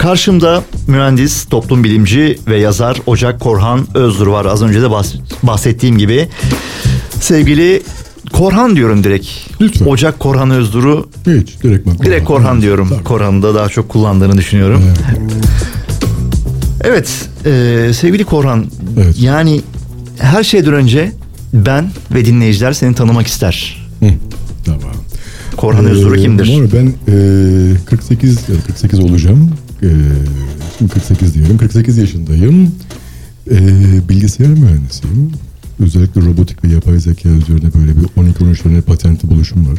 Karşımda mühendis, toplum bilimci ve yazar Ocak Korhan Özdur var. Az önce de bahs- bahsettiğim gibi. Sevgili Korhan diyorum direkt. Lütfen. Ocak Korhan Özdur'u Hiç direkt ben direkt Korhan diyorum. Tabii. Korhan'ı da daha çok kullandığını düşünüyorum. Evet. Evet, e, sevgili Korhan. Evet. Yani her şeyden önce ben ve dinleyiciler seni tanımak ister. Hı, Tamam. Korhan Özdur'u Ee, kimdir? Mor, ben e, 48 ya da 48 olacağım. Şimdi 48 diyelim. 48 yaşındayım. E, bilgisayar mühendisiyim. Özellikle robotik ve yapay zeka üzerine böyle bir 12-13 tane patentli buluşum var.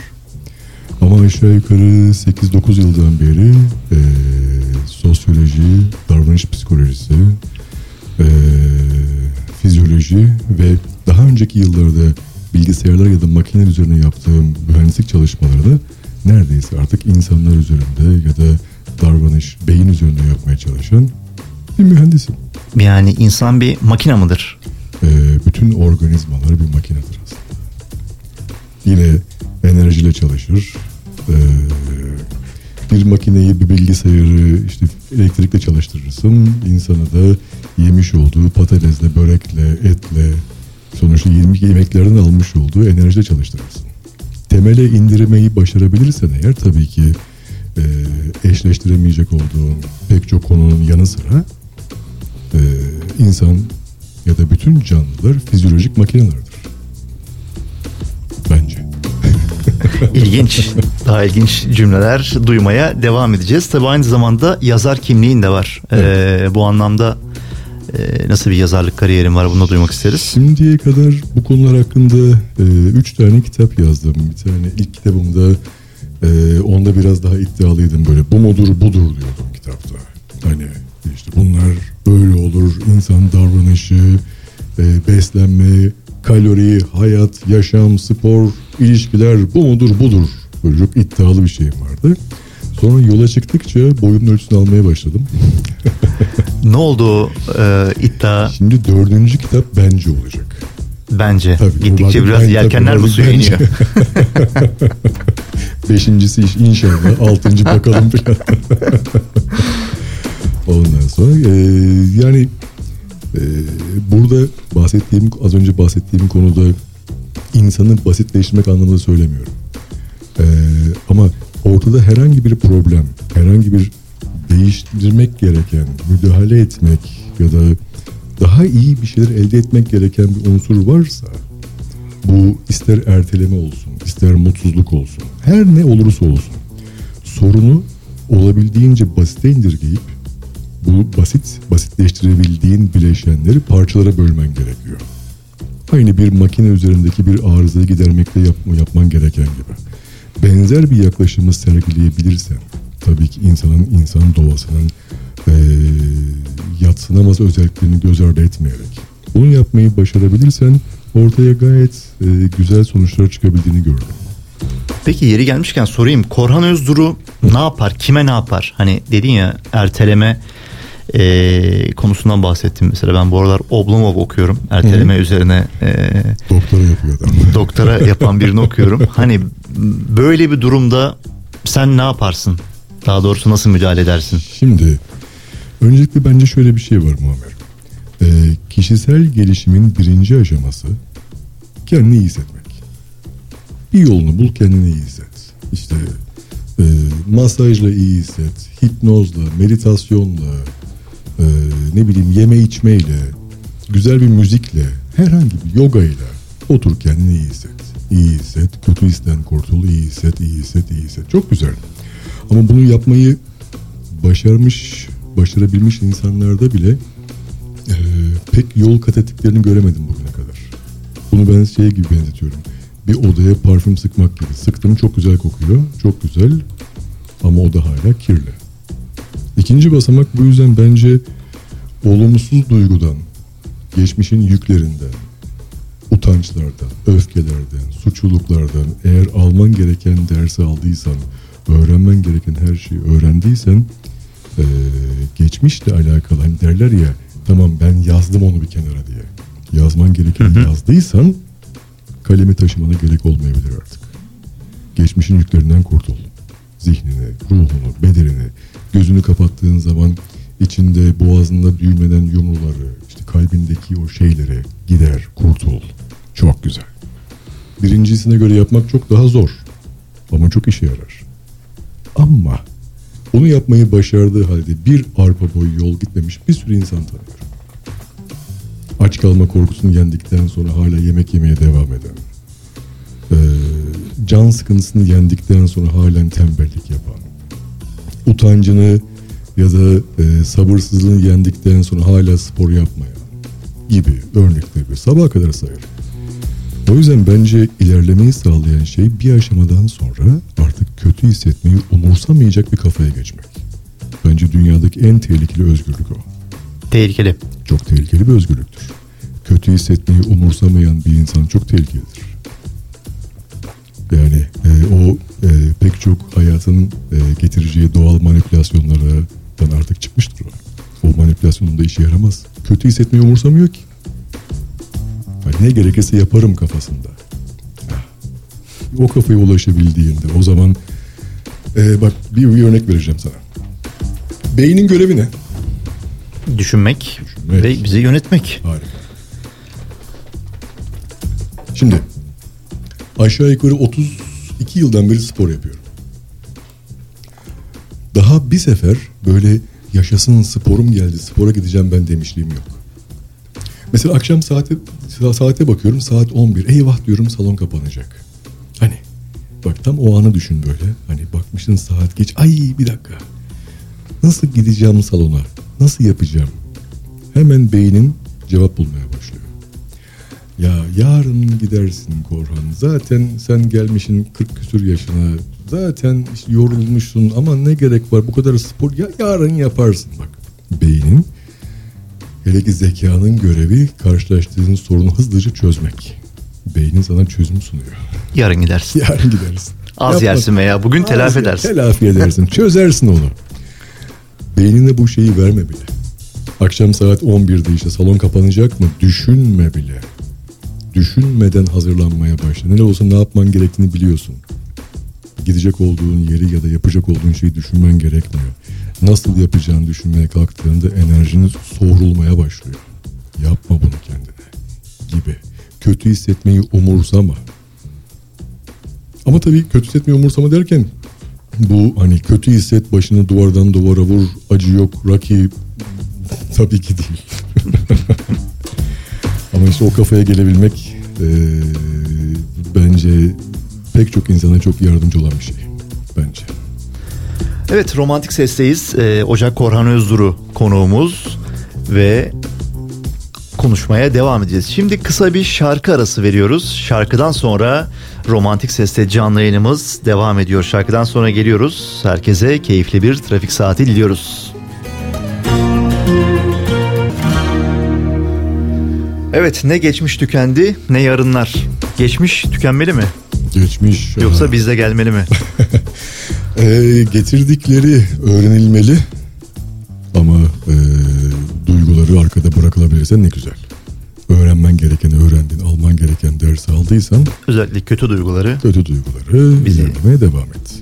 Ama aşağı yukarı 8-9 yıldan beri e, sosyoloji, davranış psikolojisi, e, fizyoloji ve daha önceki yıllarda bilgisayarlar ya da makineler üzerine yaptığım mühendislik çalışmalarını neredeyse artık insanlar üzerinde ya da davranış, beyin üzerinde yapmaya çalışan bir mühendisim. Yani insan bir makine mıdır? E, bütün organizmalar bir makinedir aslında. Yine enerjiyle çalışır. E, bir makineyi, bir bilgisayarı işte elektrikle çalıştırırsın. İnsanı da yemiş olduğu patatesle, börekle, etle, sonuçta yemek yemeklerden almış olduğu enerjiyle çalıştırırsın. Temele indirmeyi başarabilirsen eğer tabii ki e, eşleştiremeyecek olduğun pek çok konunun yanı sıra e, insan ya da bütün canlılar fizyolojik makinelerdir. Bence. İlginç. Daha ilginç cümleler duymaya devam edeceğiz. Tabii aynı zamanda yazar kimliğin de var. Ee, bu anlamda e, nasıl bir yazarlık kariyerin var bunu da duymak isteriz. Şimdiye kadar bu konular hakkında e, üç tane kitap yazdım. Bir tane ilk kitabımda e, onda biraz daha iddialıydım böyle. Bu mudur budur diyordum kitapta. Hani işte bunlar böyle olur. insan davranışı, e, beslenme, kalori, hayat, yaşam, spor, ilişkiler bu mudur budur. Böyle çok iddialı bir şeyim vardı. Sonra yola çıktıkça boyun ölçüsünü almaya başladım. Ne oldu e, iddia Şimdi dördüncü kitap bence olacak. Bence? Tabii, Gittikçe biraz ben- yelkenler tabii, bu suya iniyor. Beşincisi iş inşallah. Altıncı bakalım falan. Ondan sonra e, yani e, burada bahsettiğim az önce bahsettiğim konuda insanı basitleştirmek anlamında söylemiyorum. E, ama ortada herhangi bir problem, herhangi bir değiştirmek gereken, müdahale etmek ya da daha iyi bir şeyler elde etmek gereken bir unsur varsa bu ister erteleme olsun, ister mutsuzluk olsun, her ne olursa olsun sorunu olabildiğince basite indirgeyip bu basit, basitleştirebildiğin bileşenleri parçalara bölmen gerekiyor. Aynı bir makine üzerindeki bir arızayı gidermekte yapma, yapman gereken gibi. Benzer bir yaklaşımı sergileyebilirsen, tabii ki insanın, insan doğasının eee yatsınamaz özelliklerini göz ardı etmeyerek, bunu yapmayı başarabilirsen ortaya gayet eee, güzel sonuçlar çıkabildiğini gördüm. Peki yeri gelmişken sorayım. Korhan Özdur'u ne yapar? Kime ne yapar? Hani dedin ya erteleme e, konusundan bahsettim mesela. Ben bu aralar Oblomov okuyorum. Erteleme üzerine e, Doktora yapıyor adam. doktora yapan birini okuyorum. Hani böyle bir durumda sen ne yaparsın? Daha doğrusu nasıl müdahale edersin? Şimdi öncelikle bence şöyle bir şey var Muammer. Ee, kişisel gelişimin birinci aşaması kendini iyi hissetmek. Bir yolunu bul kendini iyi hisset. İşte e, masajla iyi hisset, hipnozla, meditasyonla, e, ne bileyim yeme içmeyle, güzel bir müzikle, herhangi bir yoga ile otur kendini iyi hisset. İyi hisset, kötü histen kurtul, iyi hisset, iyi hisset, iyi hisset. Çok güzel. Ama bunu yapmayı başarmış, başarabilmiş insanlarda bile e, pek yol kat ettiklerini göremedim bugüne kadar. Bunu ben şey gibi benzetiyorum. Bir odaya parfüm sıkmak gibi. Sıktım çok güzel kokuyor, çok güzel ama oda hala kirli. İkinci basamak bu yüzden bence olumsuz duygudan, geçmişin yüklerinden, utançlardan, öfkelerden, suçluluklardan eğer alman gereken dersi aldıysan, öğrenmen gereken her şeyi öğrendiysen eee, geçmişle alakalı hani derler ya tamam ben yazdım onu bir kenara diye. Yazman gerekeni yazdıysan kalemi taşımana gerek olmayabilir artık. Geçmişin yüklerinden kurtul. zihnini, ruhunu, bedenini, gözünü kapattığın zaman içinde boğazında düğümlenen yumruları, işte kalbindeki o şeyleri gider, kurtul. Çok güzel. Birincisine göre yapmak çok daha zor. Ama çok işe yarar. Ama onu yapmayı başardığı halde bir arpa boyu yol gitmemiş bir sürü insan tanıyorum. Aç kalma korkusunu yendikten sonra hala yemek yemeye devam eden. Ee, can sıkıntısını yendikten sonra halen tembellik yapan. Utancını ya da e, sabırsızlığını yendikten sonra hala spor yapmayan gibi örnekleri sabaha kadar sayarım. O yüzden bence ilerlemeyi sağlayan şey bir aşamadan sonra artık kötü hissetmeyi umursamayacak bir kafaya geçmek. Bence dünyadaki en tehlikeli özgürlük o. Tehlikeli. Çok tehlikeli bir özgürlüktür. Kötü hissetmeyi umursamayan bir insan çok tehlikelidir. Yani e, o e, pek çok hayatın e, getireceği doğal manipülasyonlardan artık çıkmıştır o. O manipülasyonun da işe yaramaz. Kötü hissetmeyi umursamıyor ki. Ne gerekirse yaparım kafasında. O kafaya ulaşabildiğinde o zaman e, bak bir, bir örnek vereceğim sana. Beynin görevi ne? Düşünmek, Düşünmek. ve bizi yönetmek. Harika. Şimdi aşağı yukarı 32 yıldan beri spor yapıyorum. Daha bir sefer böyle yaşasın sporum geldi spora gideceğim ben demişliğim yok. Mesela akşam saate, saate bakıyorum saat 11 eyvah diyorum salon kapanacak. Hani bak tam o anı düşün böyle. Hani bakmışsın saat geç ay bir dakika. Nasıl gideceğim salona? Nasıl yapacağım? Hemen beynin cevap bulmaya başlıyor. Ya yarın gidersin Korhan. Zaten sen gelmişsin 40 küsür yaşına. Zaten işte yorulmuşsun ama ne gerek var bu kadar spor. Ya yarın yaparsın bak. Beynin hele ki zekanın görevi karşılaştığın sorunu hızlıca çözmek. Beynin sana çözüm sunuyor. Yarın gidersin. Yarın gidersin. Az Yapma. yersin veya bugün telafi Az edersin. Telafi edersin. Çözersin onu. Beynine bu şeyi verme bile. Akşam saat 11'de işte salon kapanacak mı? Düşünme bile. Düşünmeden hazırlanmaya başla. Ne olsa ne yapman gerektiğini biliyorsun. Gidecek olduğun yeri ya da yapacak olduğun şeyi düşünmen gerekmiyor. Nasıl yapacağını düşünmeye kalktığında enerjiniz soğurulmaya başlıyor. Yapma bunu kendine. Gibi. Kötü hissetmeyi umursama. Ama tabii kötü hissetmeyi umursama derken bu hani kötü hisset başını duvardan duvara vur acı yok Rocky tabii ki değil. Ama işte o kafaya gelebilmek eee, bence pek çok insana çok yardımcı olan bir şey bence. Evet romantik sesteyiz. Ee, Ocak Korhan Özduru konuğumuz ve konuşmaya devam edeceğiz. Şimdi kısa bir şarkı arası veriyoruz. Şarkıdan sonra romantik seste canlı yayınımız devam ediyor. Şarkıdan sonra geliyoruz. Herkese keyifli bir trafik saati diliyoruz. Evet ne geçmiş tükendi ne yarınlar. Geçmiş tükenmeli mi? Geçmiş Yoksa eee, bizde gelmeli mi? eee, getirdikleri öğrenilmeli ama eee, duyguları arkada bırakılabilirse ne güzel. Öğrenmen gerekeni öğrendin, alman gereken dersi aldıysan Özellikle kötü duyguları. kötü duyguları Bizi- ilerlemeye devam et.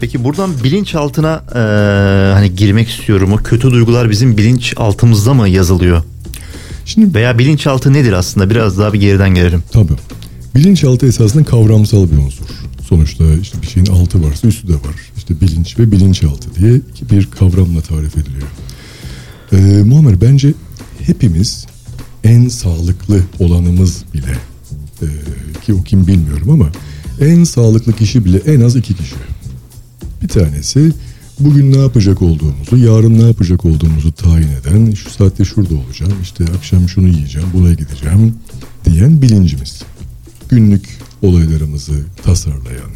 Peki buradan bilinçaltına eee hani girmek istiyorum. O kötü duygular bizim bilinçaltımızda mı yazılıyor? Şimdi Veya bilinçaltı nedir aslında? Biraz daha bir geriden gelelim. Tabii. Bilinçaltı esasında kavramsal bir unsur. Sonuçta işte bir şeyin altı varsa üstü de var. İşte bilinç ve bilinçaltı diye bir kavramla tarif ediliyor. Ee, Muammer bence hepimiz en sağlıklı olanımız bile ee, ki o kim bilmiyorum ama en sağlıklı kişi bile en az iki kişi. Bir tanesi bugün ne yapacak olduğumuzu, yarın ne yapacak olduğumuzu tayin eden, şu saatte şurada olacağım, işte akşam şunu yiyeceğim, buraya gideceğim diyen bilincimiz. Günlük olaylarımızı tasarlayan,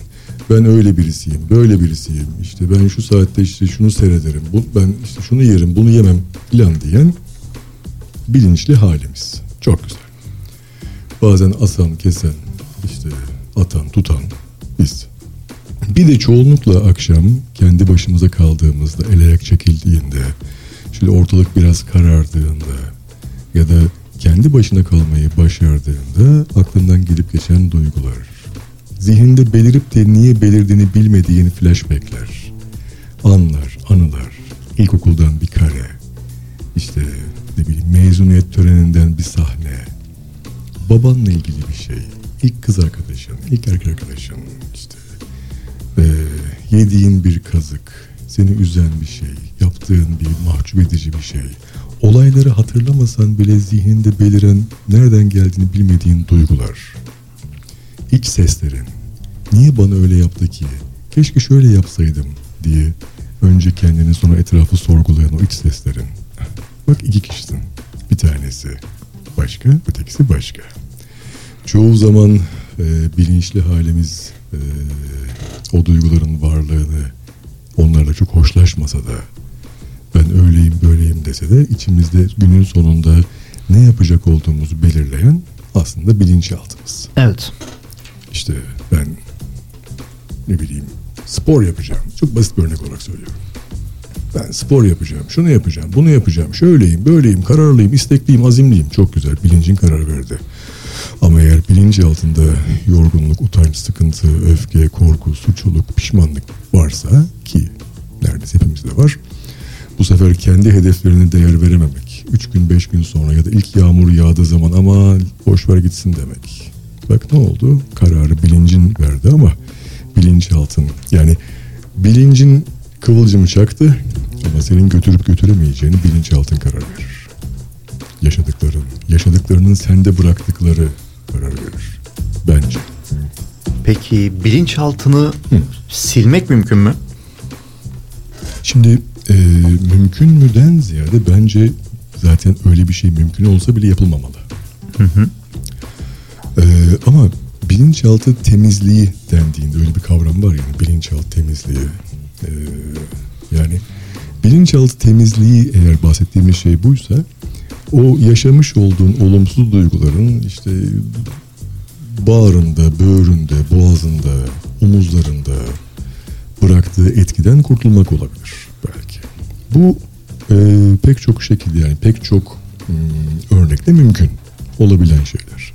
ben öyle birisiyim, böyle birisiyim, işte ben şu saatte işte şunu seyrederim, bu, ben işte şunu yerim, bunu yemem filan diyen bilinçli halimiz. Çok güzel. Bazen asan, kesen, işte atan, tutan biz. Bir de çoğunlukla akşam kendi başımıza kaldığımızda, el ayak çekildiğinde, şöyle ortalık biraz karardığında ya da kendi başına kalmayı başardığında aklından gelip geçen duygular. Zihninde belirip de niye belirdiğini bilmediğin flashbackler, anlar, anılar, ilkokuldan bir kare, işte ne bileyim mezuniyet töreninden bir sahne, babanla ilgili bir şey, ilk kız arkadaşın, ilk erkek arkadaşın, işte e, yediğin bir kazık, seni üzen bir şey, yaptığın bir mahcup edici bir şey, olayları hatırlamasan bile zihninde beliren nereden geldiğini bilmediğin duygular, iç seslerin, niye bana öyle yaptı ki, keşke şöyle yapsaydım diye önce kendini sonra etrafı sorgulayan o iç seslerin. Bak iki kişisin. Bir tanesi başka, ötekisi başka. Çoğu zaman e, bilinçli halimiz e, o duyguların varlığını onlarla çok hoşlaşmasa da ben öyleyim böyleyim dese de içimizde günün sonunda ne yapacak olduğumuzu belirleyen aslında bilinçaltımız. Evet. İşte ben ne bileyim spor yapacağım. Çok basit bir örnek olarak söylüyorum. Ben spor yapacağım, şunu yapacağım, bunu yapacağım, şöyleyim, böyleyim, kararlıyım, istekliyim, azimliyim. Çok güzel, bilincin karar verdi. Ama eğer bilinci altında yorgunluk, utanç, sıkıntı, öfke, korku, suçluluk, pişmanlık varsa ki neredeyse hepimizde var. Bu sefer kendi hedeflerine değer verememek. Üç gün, beş gün sonra ya da ilk yağmur yağdığı zaman ama boş ver gitsin demek. Bak ne oldu? Kararı bilincin verdi ama bilinçaltın yani bilincin kıvılcımı çaktı ama senin götürüp götüremeyeceğini bilinçaltın karar verir. Yaşadıkların, yaşadıklarının sende bıraktıkları karar verir. Bence. Peki bilinçaltını silmek mümkün mü? Şimdi e, mümkün müden ziyade bence zaten öyle bir şey mümkün olsa bile yapılmamalı. E, ama bilinçaltı temizliği dendiğinde öyle bir kavram var yani bilinçaltı temizliği. E, yani bilinçaltı temizliği eğer bahsettiğimiz şey buysa o yaşamış olduğun olumsuz duyguların işte bağrında, böğründe, boğazında, omuzlarında bıraktığı etkiden kurtulmak olabilir belki. Bu e, pek çok şekilde yani pek çok hmm, örnekte mümkün olabilen şeyler.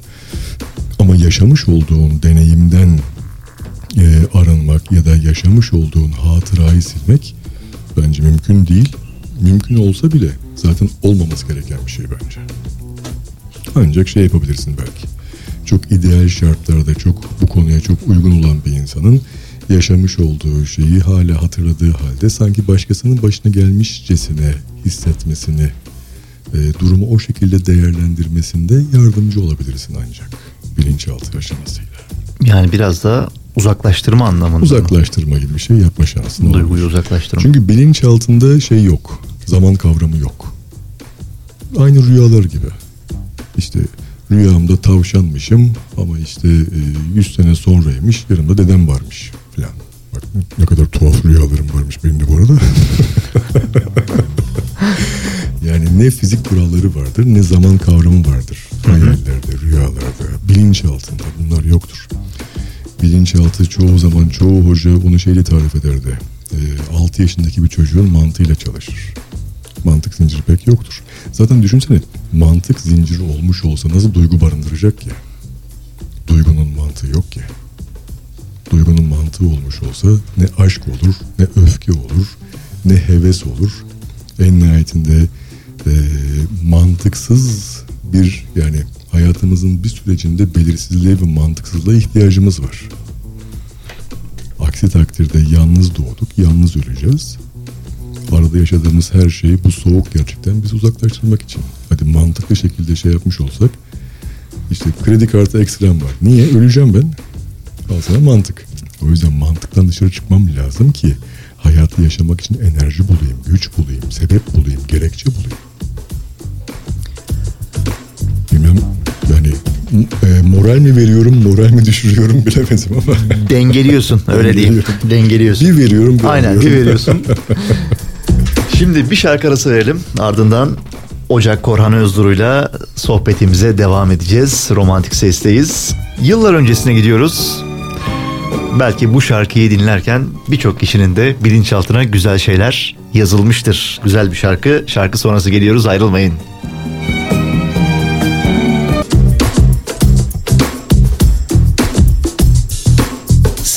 Ama yaşamış olduğun deneyimden e, arınmak ya da yaşamış olduğun hatırayı silmek bence mümkün değil. Mümkün olsa bile zaten olmaması gereken bir şey bence. Ancak şey yapabilirsin belki. Çok ideal şartlarda çok bu konuya çok uygun olan bir insanın yaşamış olduğu şeyi hala hatırladığı halde sanki başkasının başına gelmişcesine hissetmesini, e, durumu o şekilde değerlendirmesinde yardımcı olabilirsin ancak bilinçaltı aşamasıyla. Yani biraz da uzaklaştırma anlamında mı? Uzaklaştırma gibi bir şey yapma şansın. Duyguyu uzaklaştırma. Çünkü bilinçaltında şey yok. Zaman kavramı yok. Aynı rüyalar gibi. İşte rüyamda tavşanmışım ama işte e, 100 sene sonraymış yanımda dedem varmış falan. Bak ne kadar tuhaf rüyalarım varmış benim de bu arada. yani ne fizik kuralları vardır ne zaman kavramı vardır. Hayallerde, rüyalarda, bilinçaltında bunlar yoktur. Bilinçaltı çoğu zaman çoğu hoca bunu şeyle tarif ederdi. E, 6 yaşındaki bir çocuğun mantığıyla çalışır. Mantık zinciri pek yoktur. Zaten düşünsene mantık zinciri olmuş olsa nasıl duygu barındıracak ki? Duygunun mantığı yok ki. Mantığı olmuş olsa ne aşk olur, ne öfke olur, ne heves olur. En nihayetinde e, mantıksız bir yani hayatımızın bir sürecinde belirsizliğe ve mantıksızlığa ihtiyacımız var. Aksi takdirde yalnız doğduk, yalnız öleceğiz. Arada yaşadığımız her şey bu soğuk gerçekten bizi uzaklaştırmak için. Hadi mantıklı şekilde şey yapmış olsak işte kredi kartı ekstrem var. Niye? Öleceğim ben. Al sana mantık. O yüzden mantıktan dışarı çıkmam lazım ki hayatı yaşamak için enerji bulayım, güç bulayım, sebep bulayım, gerekçe bulayım. Bilmem yani e, moral mi veriyorum, moral mi düşürüyorum bilemedim ama Dengeliyorsun öyle diyeyim. Dengeliyorsun. bir veriyorum, bir Aynen bir alıyorum. veriyorsun. Şimdi bir şarkı arası verelim. Ardından Ocak Korhan Özduru'yla sohbetimize devam edeceğiz. Romantik Ses'teyiz. Yıllar öncesine gidiyoruz. Belki bu şarkıyı dinlerken birçok kişinin de bilinçaltına güzel şeyler yazılmıştır. Güzel bir şarkı. Şarkı sonrası geliyoruz ayrılmayın.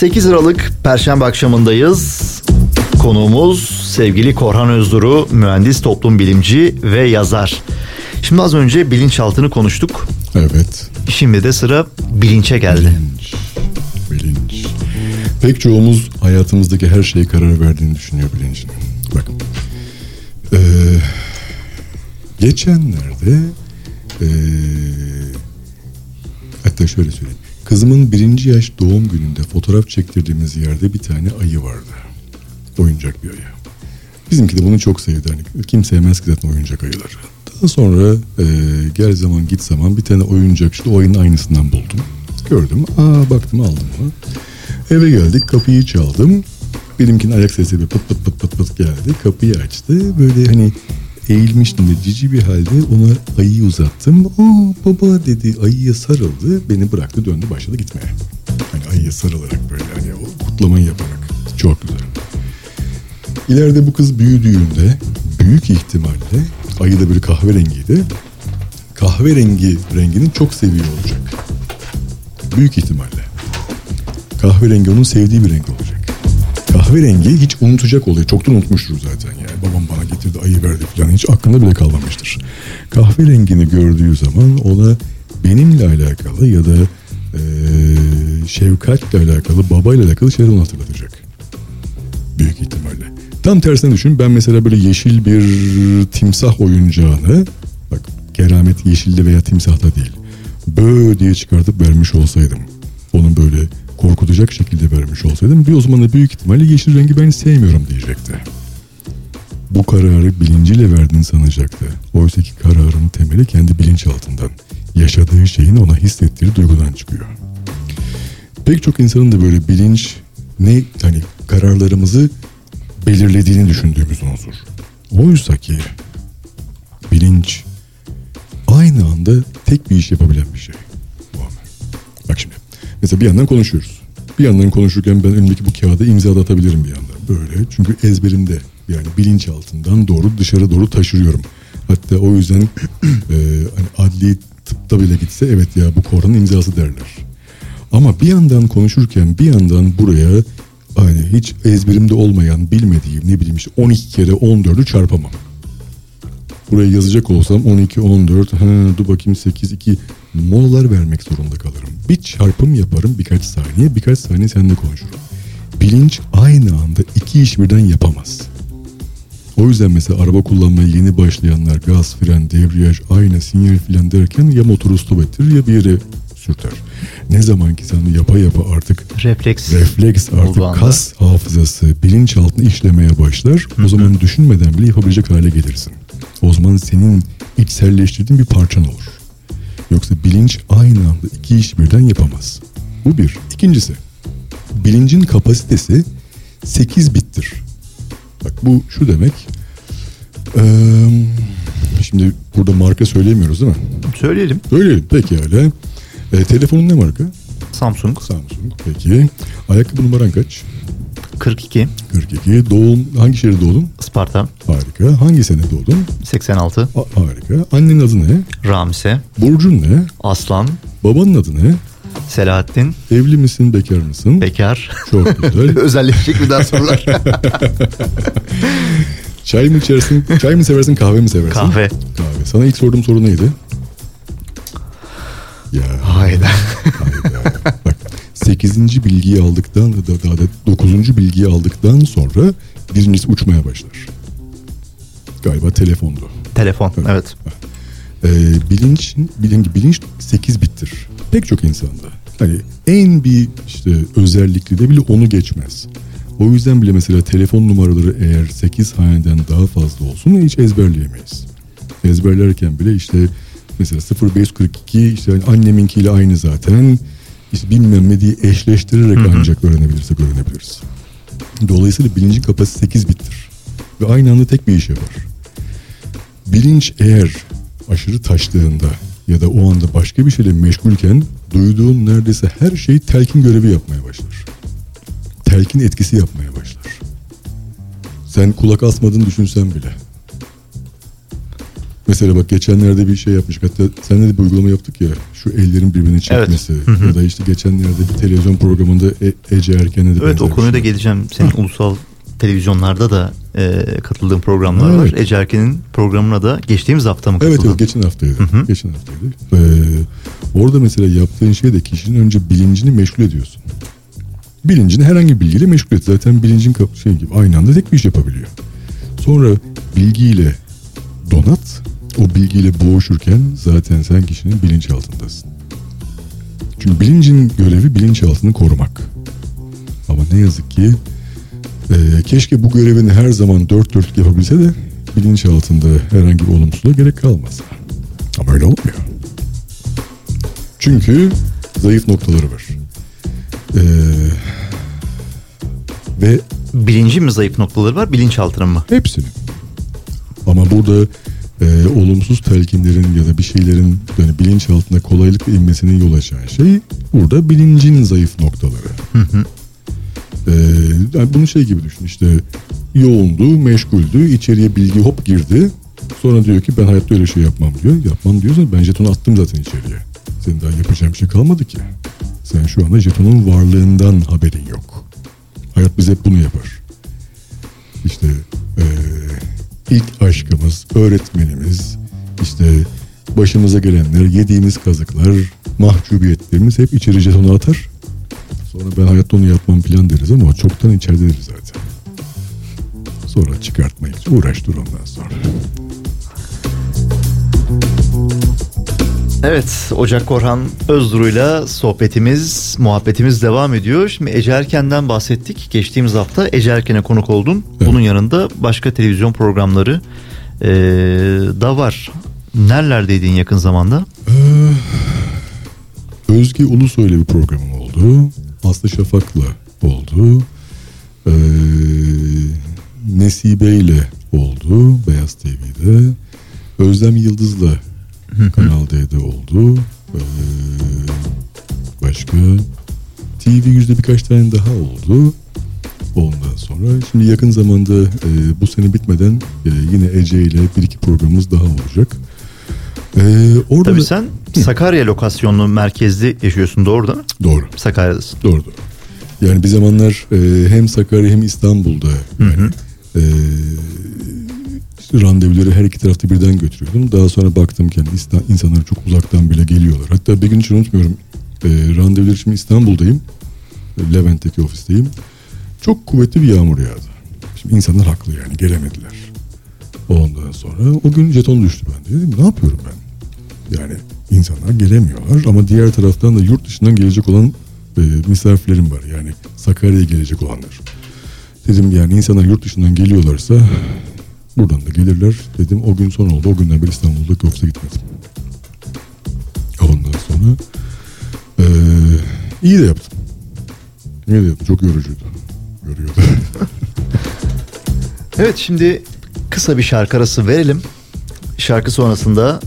8 Aralık Perşembe akşamındayız. Konuğumuz sevgili Korhan Özduru, mühendis, toplum bilimci ve yazar. Şimdi az önce bilinçaltını konuştuk. Evet. Şimdi de sıra bilinçe geldi. Bilinç. Pek çoğumuz hayatımızdaki her şeye karar verdiğini düşünüyor bilincin. Bakın. Ee, geçenlerde ee, hatta şöyle söyleyeyim. Kızımın birinci yaş doğum gününde fotoğraf çektirdiğimiz yerde bir tane ayı vardı. Oyuncak bir ayı. Bizimki de bunu çok sevdi. Hani kim sevmez ki zaten oyuncak ayıları. Daha sonra e, gel zaman git zaman bir tane oyuncak işte o ayının aynısından buldum. Gördüm. Aa baktım aldım onu. Eve geldik kapıyı çaldım. Benimkinin ayak sesi bir pıt pıt pıt pıt pıt geldi. Kapıyı açtı. Böyle hani eğilmiştim de cici bir halde ona ayıyı uzattım. Aa baba dedi ayıya sarıldı. Beni bıraktı döndü başladı gitmeye. Hani ayıya sarılarak böyle hani o kutlamayı yaparak. Çok güzel. İleride bu kız büyüdüğünde büyük ihtimalle ayı da bir kahverengiydi. Kahverengi rengini çok seviyor olacak. Büyük ihtimalle. Kahverengi onun sevdiği bir renk olacak. Kahverengi hiç unutacak oluyor. Çoktan unutmuştur zaten yani. Babam bana getirdi ayı verdi falan hiç aklında bile kalmamıştır. Kahverengini gördüğü zaman ona benimle alakalı ya da eee şefkatle alakalı, babayla alakalı şeyler onu hatırlatacak. Büyük ihtimalle. Tam tersine düşün. Ben mesela böyle yeşil bir timsah oyuncağını bak keramet yeşilde veya timsahta değil. Bö diye çıkartıp vermiş olsaydım. Onun böyle korkutacak şekilde vermiş olsaydım bir da büyük ihtimalle yeşil rengi ben sevmiyorum diyecekti. Bu kararı bilinciyle verdiğini sanacaktı. Oysa ki kararın temeli kendi bilinçaltından. Yaşadığı şeyin ona hissettiği duygudan çıkıyor. Pek çok insanın da böyle bilinç ne hani kararlarımızı belirlediğini düşündüğümüz unsur. Oysa ki bilinç aynı anda tek bir iş yapabilen bir şey. Muammer. Bak şimdi mesela bir yandan konuşuyoruz. Bir yandan konuşurken ben önümdeki bu kağıda imza atabilirim bir yandan. Böyle çünkü ezberimde yani bilinç altından doğru dışarı doğru taşırıyorum. Hatta o yüzden e, hani adli tıpta bile gitse evet ya bu Korhan'ın imzası derler. Ama bir yandan konuşurken bir yandan buraya hani hiç ezberimde olmayan bilmediğim ne bileyim işte 12 kere 14'ü çarpamam. Buraya yazacak olsam 12, 14, ha, dur bakayım 8, 2 molalar vermek zorunda kalırım. Bir çarpım yaparım birkaç saniye, birkaç saniye seninle konuşurum. Bilinç aynı anda iki iş birden yapamaz. O yüzden mesela araba kullanmaya yeni başlayanlar gaz, fren, debriyaj, ayna, sinyal filan derken ya motoru stop ettirir ya bir yere sürter. Ne zaman ki sen yapa yapa artık Refleks. refleks artık kas hafızası bilinçaltına işlemeye başlar. O zaman düşünmeden bile yapabilecek hale gelirsin. O zaman senin içselleştirdiğin bir parçan olur. Yoksa bilinç aynı anda iki iş birden yapamaz. Bu bir. İkincisi bilincin kapasitesi 8 bittir. Bak bu şu demek. eee, şimdi burada marka söyleyemiyoruz değil mi? Söyleyelim. Söyleyelim pekala. E, telefonun ne marka? Samsung Samsung. Peki. Ayakkabı numaran kaç? 42, 42. Doğum hangi şehirde doğdun? Sparta Harika. Hangi sene doğdun? 86, A- harika. Annenin adı ne? Ramise, Burcun ne? Aslan, Babanın adı ne? Selahattin, Evli misin, bekar mısın? Bekar. Çok güzel. Özelleşecek bir daha sorular. Çay mı içersin? Çay mı seversin, kahve mi seversin? Kahve. Kahve. Sana ilk sorduğum soru neydi? Ya. Hayda. hayda. Bak 8. bilgiyi aldıktan da daha da 9. bilgiyi aldıktan sonra birincisi uçmaya başlar. Galiba telefondu. Telefon. Evet. Ee, bilinç, bilinç, bilinç 8 bittir. Pek çok insanda. Hani en bir işte özellikli de bile onu geçmez. O yüzden bile mesela telefon numaraları eğer 8 haneden daha fazla olsun hiç ezberleyemeyiz. Ezberlerken bile işte mesela 0542 işte hani anneminkiyle aynı zaten. Bilmem ne diye eşleştirerek ancak öğrenebilirsek öğrenebiliriz. Dolayısıyla bilincin kapasitesi 8 bittir. Ve aynı anda tek bir iş yapar. Bilinç eğer aşırı taştığında ya da o anda başka bir şeyle meşgulken duyduğun neredeyse her şey telkin görevi yapmaya başlar. Telkin etkisi yapmaya başlar. Sen kulak asmadığını düşünsen bile. Mesela bak geçenlerde bir şey yapmış. Hatta seninle de bir uygulama yaptık ya. Şu ellerin birbirini çekmesi. Ya da işte geçenlerde bir televizyon programında e- Ece Erken'e de Evet o konuya da şey. geleceğim. Senin ulusal televizyonlarda da e, katıldığın programlar var. Evet. Ece Erken'in programına da geçtiğimiz hafta mı katıldın? Evet evet geçen haftaydı. hı. Geçen haftaydı. Ee, orada mesela yaptığın şey de kişinin önce bilincini meşgul ediyorsun. Bilincini herhangi bir bilgiyle meşgul et. Zaten bilincin şey gibi aynı anda tek bir iş yapabiliyor. Sonra bilgiyle donat. O bilgiyle boğuşurken zaten sen kişinin bilinçaltındasın. Çünkü bilincin görevi bilinçaltını korumak. Ama ne yazık ki e, keşke bu görevini her zaman dört dörtlük yapabilse de bilinçaltında herhangi bir olumsuzluğa gerek kalmaz. Ama öyle olmuyor. Çünkü zayıf noktaları var. E, ve Bilincin mi zayıf noktaları var bilinçaltının mı? Hepsinin. Ama burada e, olumsuz telkinlerin ya da bir şeylerin yani bilinçaltına kolaylıkla inmesine yol açan şey burada bilincin zayıf noktaları. E, yani bunu şey gibi düşün işte yoğundu, meşguldü, içeriye bilgi hop girdi. Sonra diyor ki ben hayatta öyle şey yapmam diyor. Yapmam diyorsan ben jetonu attım zaten içeriye. Senin daha yapacağın bir şey kalmadı ki. Sen şu anda jetonun varlığından haberin yok. Hayat bize hep bunu yapar. İşte eee, ilk aşkımız, öğretmenimiz, işte başımıza gelenler, yediğimiz kazıklar, mahcubiyetlerimiz hep içeri jetonu atar. Sonra ben hayatta onu yapmam plan deriz ama çoktan içeridedir zaten. Sonra çıkartmayız. Uğraş dur ondan sonra. Evet Ocak Korhan Özduru'yla sohbetimiz, muhabbetimiz devam ediyor. Şimdi Ece Erken'den bahsettik. Geçtiğimiz hafta Ece Erken'e konuk oldun. Bunun yanında başka televizyon programları eee, da var. Nerelerdeydin yakın zamanda? Özge Ulusoy'la bir programım oldu. Aslı Şafak'la oldu. Ee, Nesibe ile oldu Beyaz TV'de. Özlem Yıldız'la Kanal D'de oldu. Ee, başka TV yüzde birkaç tane daha oldu. Ondan sonra şimdi yakın zamanda e, bu sene bitmeden e, yine Ece ile bir iki programımız daha olacak. Ee, orada Tabii da- sen Sakarya lokasyonlu merkezli yaşıyorsun doğru değil mi? Doğru. Sakarya'dasın. Doğru doğru. Yani bir zamanlar e, hem Sakarya hem İstanbul'da yani, e, işte randevuları her iki tarafta birden götürüyordum. Daha sonra baktım ki yani insanlar çok uzaktan bile geliyorlar. Hatta bir gün hiç unutmuyorum. E, randevular için İstanbul'dayım. E, Levent'teki ofisteyim. Çok kuvvetli bir yağmur yağdı. Şimdi insanlar haklı yani gelemediler. Ondan sonra o gün jeton düştü bende. Dedim ne yapıyorum ben? Yani insanlar gelemiyorlar ama diğer taraftan da yurt dışından gelecek olan e, misafirlerim var. Yani Sakarya'ya gelecek olanlar. Dedim yani insanlar yurt dışından geliyorlarsa buradan da gelirler. Dedim o gün son oldu. O günden beri İstanbul'daki ofise gitmedim. Ondan sonra e, iyi de yaptım. İyi de yaptım. Çok yorucuydu. Yoruyordu. Evet şimdi kısa bir şarkı arası verelim. Şarkı sonrasında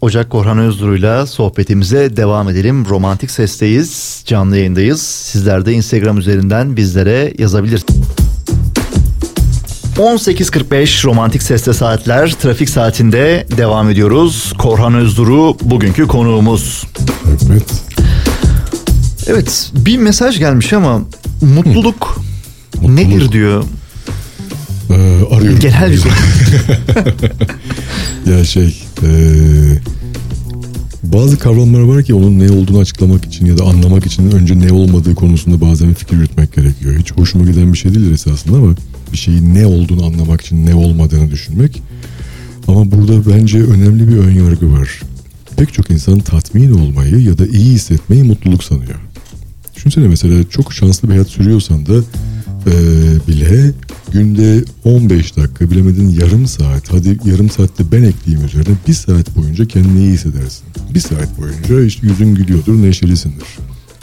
Ocak Korhan Özduru'yla sohbetimize devam edelim. Romantik Ses'teyiz, canlı yayındayız. Sizler de Instagram üzerinden bizlere yazabilirsiniz. 18.45 Romantik Ses'te saatler. Trafik saatinde devam ediyoruz. Korhan Özduru bugünkü konuğumuz. evet. Evet bir mesaj gelmiş ama mutluluk, nedir diyor. Ee, arıyorum. Genel bir Ya şey eee, bazı kavramlar var ki onun ne olduğunu açıklamak için ya da anlamak için önce ne olmadığı konusunda bazen fikir yürütmek gerekiyor. Hiç hoşuma giden bir şey değil esasında ama bir şeyin ne olduğunu anlamak için ne olmadığını düşünmek. Ama burada bence önemli bir ön yargı var. Pek çok insan tatmin olmayı ya da iyi hissetmeyi mutluluk sanıyor. Düşünsene mesela çok şanslı bir hayat sürüyorsan da eee, bile günde 15 dakika bilemedin yarım saat hadi yarım saatte ben ekleyeyim üzerine bir saat boyunca kendini iyi hissedersin. Bir saat boyunca işte yüzün gülüyordur neşelisindir.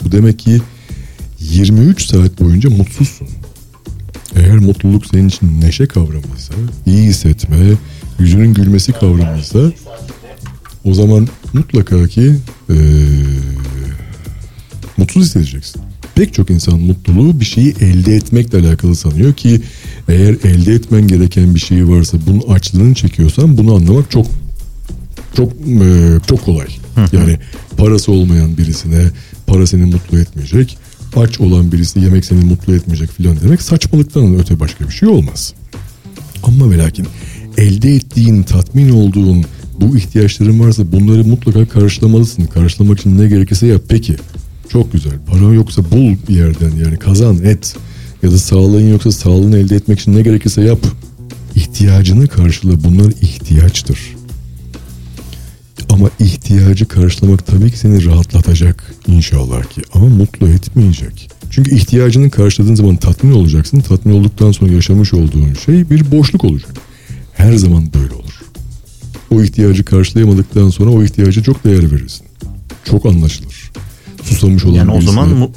Bu demek ki 23 saat boyunca mutsuzsun. Eğer mutluluk senin için neşe kavramıysa, iyi hissetme, yüzünün gülmesi kavramıysa o zaman mutlaka ki eee, mutsuz hissedeceksin. Pek çok insan mutluluğu bir şeyi elde etmekle alakalı sanıyor ki eğer elde etmen gereken bir şey varsa bunun açlığını çekiyorsan bunu anlamak çok Çok e, çok kolay. Yani parası olmayan birisine para seni mutlu etmeyecek. Aç olan birisi yemek seni mutlu etmeyecek filan demek saçmalıktan öte başka bir şey olmaz. Ama ve lakin elde ettiğin, tatmin olduğun bu ihtiyaçların varsa bunları mutlaka karşılamalısın. Karşılamak için ne gerekirse yap. Peki çok güzel. Para yoksa bul bir yerden yani kazan et. Ya da sağlığın yoksa sağlığını elde etmek için ne gerekirse yap. İhtiyacını karşıla. Bunlar ihtiyaçtır. Ama ihtiyacı karşılamak tabii ki seni rahatlatacak inşallah ki. Ama mutlu etmeyecek. Çünkü ihtiyacını karşıladığın zaman tatmin olacaksın. Tatmin olduktan sonra yaşamış olduğun şey bir boşluk olacak. Her zaman böyle olur. O ihtiyacı karşılayamadıktan sonra o ihtiyaca çok değer verirsin. Çok anlaşılır. Susamış olan Yani o zaman mu-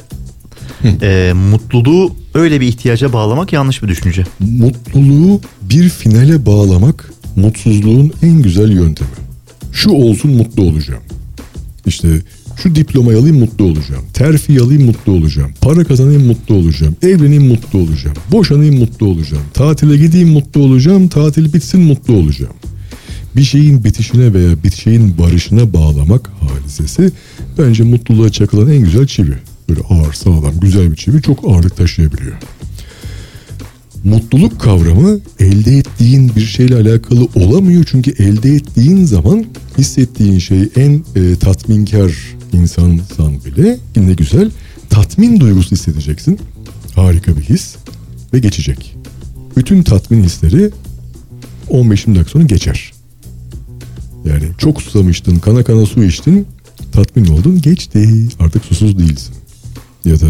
e, mutluluğu öyle bir ihtiyaca bağlamak yanlış bir düşünce. mutluluğu bir finale bağlamak mutsuzluğun en güzel yöntemi. Şu olsun mutlu olacağım. İşte şu diplomayı alayım mutlu olacağım. Terfi alayım mutlu olacağım. Para kazanayım mutlu olacağım. Evleneyim mutlu olacağım. Boşanayım mutlu olacağım. Tatile gideyim mutlu olacağım. Tatil bitsin mutlu olacağım. Bir şeyin bitişine veya bir şeyin barışına bağlamak hadisesi bence mutluluğa çakılan en güzel çivi. Böyle ağır sağlam güzel bir çivi çok ağırlık taşıyabiliyor. Mutluluk kavramı elde ettiğin bir şeyle alakalı olamıyor çünkü elde ettiğin zaman hissettiğin şey en e, tatminkar insansan bile ne güzel tatmin duygusu hissedeceksin. Harika bir his ve geçecek. Bütün tatmin hisleri 15-20 dakika sonra geçer. Yani çok susamıştın, kana kana su içtin, tatmin oldun, geçti. Artık susuz değilsin. Ya da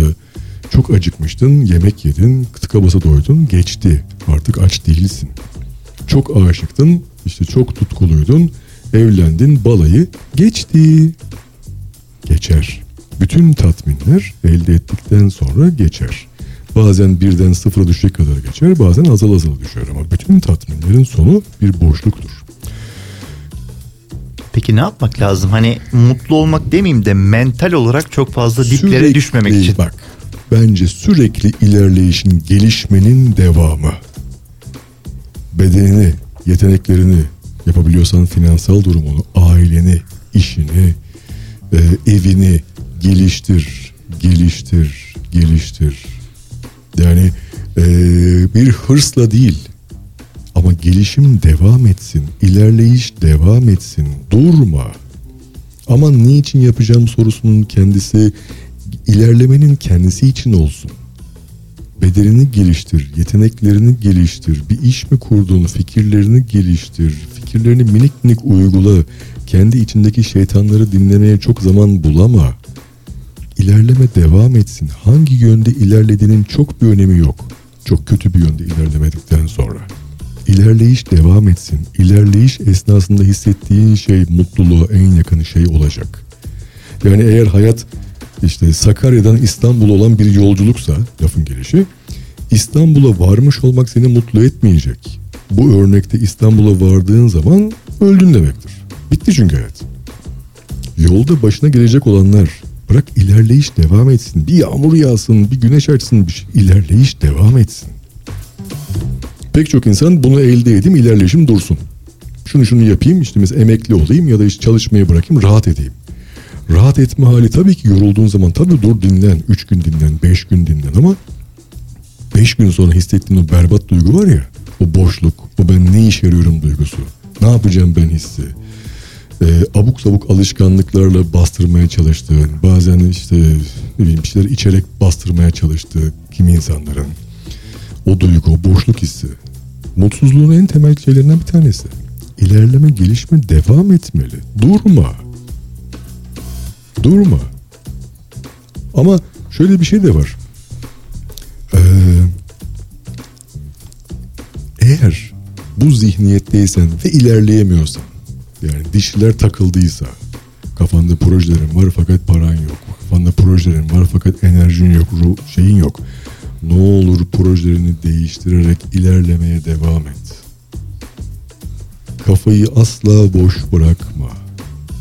çok acıkmıştın, yemek yedin, tıka basa doydun, geçti. Artık aç değilsin. Çok aşıktın, işte çok tutkuluydun, evlendin, balayı geçti. Geçer. Bütün tatminler elde ettikten sonra geçer. Bazen birden sıfıra düşecek kadar geçer, bazen azal azal düşer ama bütün tatminlerin sonu bir boşluktur. Peki ne yapmak lazım? Hani mutlu olmak demeyeyim de mental olarak çok fazla diplere Sürekli- düşmemek için. Bak bence sürekli ilerleyişin gelişmenin devamı. Bedenini, yeteneklerini yapabiliyorsan finansal durumunu, aileni, işini, e, evini geliştir, geliştir, geliştir. Yani e, bir hırsla değil ama gelişim devam etsin, ilerleyiş devam etsin, durma. Ama niçin yapacağım sorusunun kendisi ilerlemenin kendisi için olsun. Bedenini geliştir, yeteneklerini geliştir, bir iş mi kurdun, fikirlerini geliştir, fikirlerini minik minik uygula, kendi içindeki şeytanları dinlemeye çok zaman bulama. İlerleme devam etsin. Hangi yönde ilerlediğinin çok bir önemi yok. Çok kötü bir yönde ilerlemedikten sonra. İlerleyiş devam etsin. İlerleyiş esnasında hissettiğin şey mutluluğa en yakın şey olacak. Yani eğer hayat işte Sakarya'dan İstanbul'a olan bir yolculuksa lafın gelişi İstanbul'a varmış olmak seni mutlu etmeyecek. Bu örnekte İstanbul'a vardığın zaman öldün demektir. Bitti çünkü hayat. Yolda başına gelecek olanlar bırak ilerleyiş devam etsin. Bir yağmur yağsın, bir güneş açsın, bir şey. ilerleyiş devam etsin. Pek çok insan bunu elde edeyim, ilerleyişim dursun. Şunu şunu yapayım, işte mesela emekli olayım ya da işte çalışmayı bırakayım, rahat edeyim. Rahat etme hali tabii ki yorulduğun zaman tabii dur dinlen. Üç gün dinlen, beş gün dinlen ama beş gün sonra hissettiğin o berbat duygu var ya o boşluk, o ben ne işe yarıyorum duygusu. Ne yapacağım ben hissi. Ee, abuk sabuk alışkanlıklarla bastırmaya çalıştığın, bazen işte ne bileyim şeyler içerek bastırmaya çalıştığı kimi insanların o duygu, o boşluk hissi. Mutsuzluğun en temel şeylerinden bir tanesi. İlerleme, gelişme devam etmeli. Durma. Durma. Ama şöyle bir şey de var. Ee, eğer bu zihniyetteysen ve ilerleyemiyorsan yani dişler takıldıysa kafanda projelerin var fakat paran yok. Kafanda projelerin var fakat enerjin yok, ruh, şeyin yok. Ne olur projelerini değiştirerek ilerlemeye devam et. Kafayı asla boş bırakma.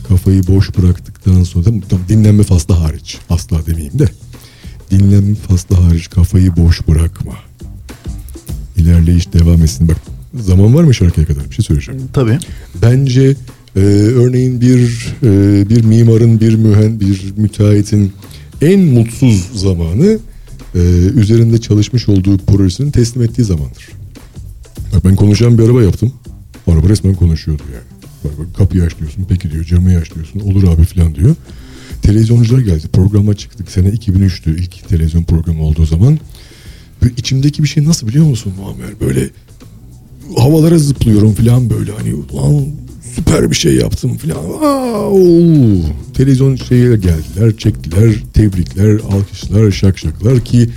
Kafayı boş bıraktıktan sonra tabii dinlenme faslı hariç asla demeyeyim de dinlenme faslı hariç kafayı boş bırakma. İlerleyiş devam etsin. Bak zaman var mı şarkıya kadar bir şey söyleyeceğim. Tabii. Bence Ee, örneğin bir e, bir mimarın, bir mühen, bir müteahhitin en mutsuz zamanı e, üzerinde çalışmış olduğu projesini teslim ettiği zamandır. Bak ben konuşan bir araba yaptım. Araba resmen konuşuyordu yani. Bak, bak, kapıyı aç diyorsun, peki diyor, camı aç diyorsun, olur abi falan diyor. Televizyoncular geldi, programa çıktık. Sene 2003'tü ilk televizyon programı olduğu zaman. Böyle içimdeki bir şey nasıl biliyor musun Muammer? Böyle havalara zıplıyorum falan böyle hani lan süper bir şey yaptım falan. Aa. Televizyon şeye geldiler, çektiler, tebrikler, alkışlar, şakşaklar ki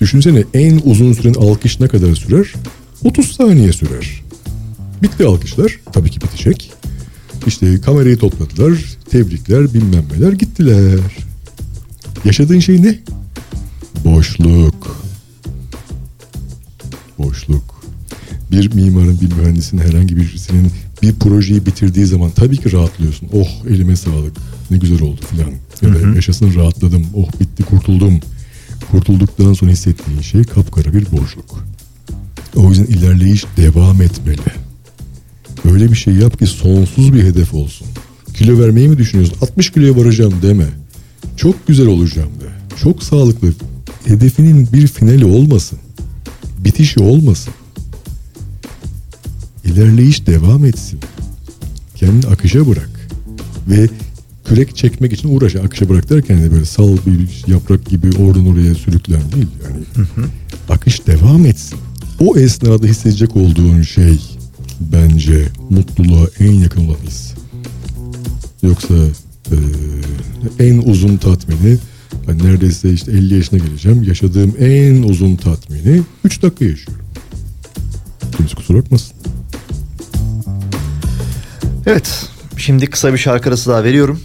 düşünsene en uzun süren alkış ne kadar sürer? 30 saniye sürer. Bitti alkışlar. Tabii ki bitecek. İşte kamerayı topladılar. Tebrikler, bilmem neler gittiler. Yaşadığın şey ne? Boşluk. Boşluk. Bir mimarın, bir mühendisin, herhangi birisinin bir projeyi bitirdiği zaman tabii ki rahatlıyorsun. Oh elime sağlık. Ne güzel oldu filan. Ya da yaşasın rahatladım. Oh bitti kurtuldum. Kurtulduktan sonra hissettiğin şey kapkara bir boşluk. O yüzden ilerleyiş devam etmeli. Öyle bir şey yap ki sonsuz bir hedef olsun. Kilo vermeyi mi düşünüyorsun? 60 kiloya varacağım deme. Çok güzel olacağım de. Çok sağlıklı. Hedefinin bir finali olmasın. Bitişi olmasın. İlerleyiş devam etsin. Kendini akışa bırak. Ve kürek çekmek için uğraş. Akışa bırak derken de böyle sal bir yaprak gibi oradan oraya sürüklen değil. Yani akış devam etsin. O esnada hissedecek olduğun şey bence mutluluğa en yakın olan his. Yoksa e, en uzun tatmini ben neredeyse işte 50 yaşına geleceğim. Yaşadığım en uzun tatmini 3 dakika yaşıyorum. Kimse kusura bakmasın. Evet. Şimdi kısa bir şarkı arası daha veriyorum.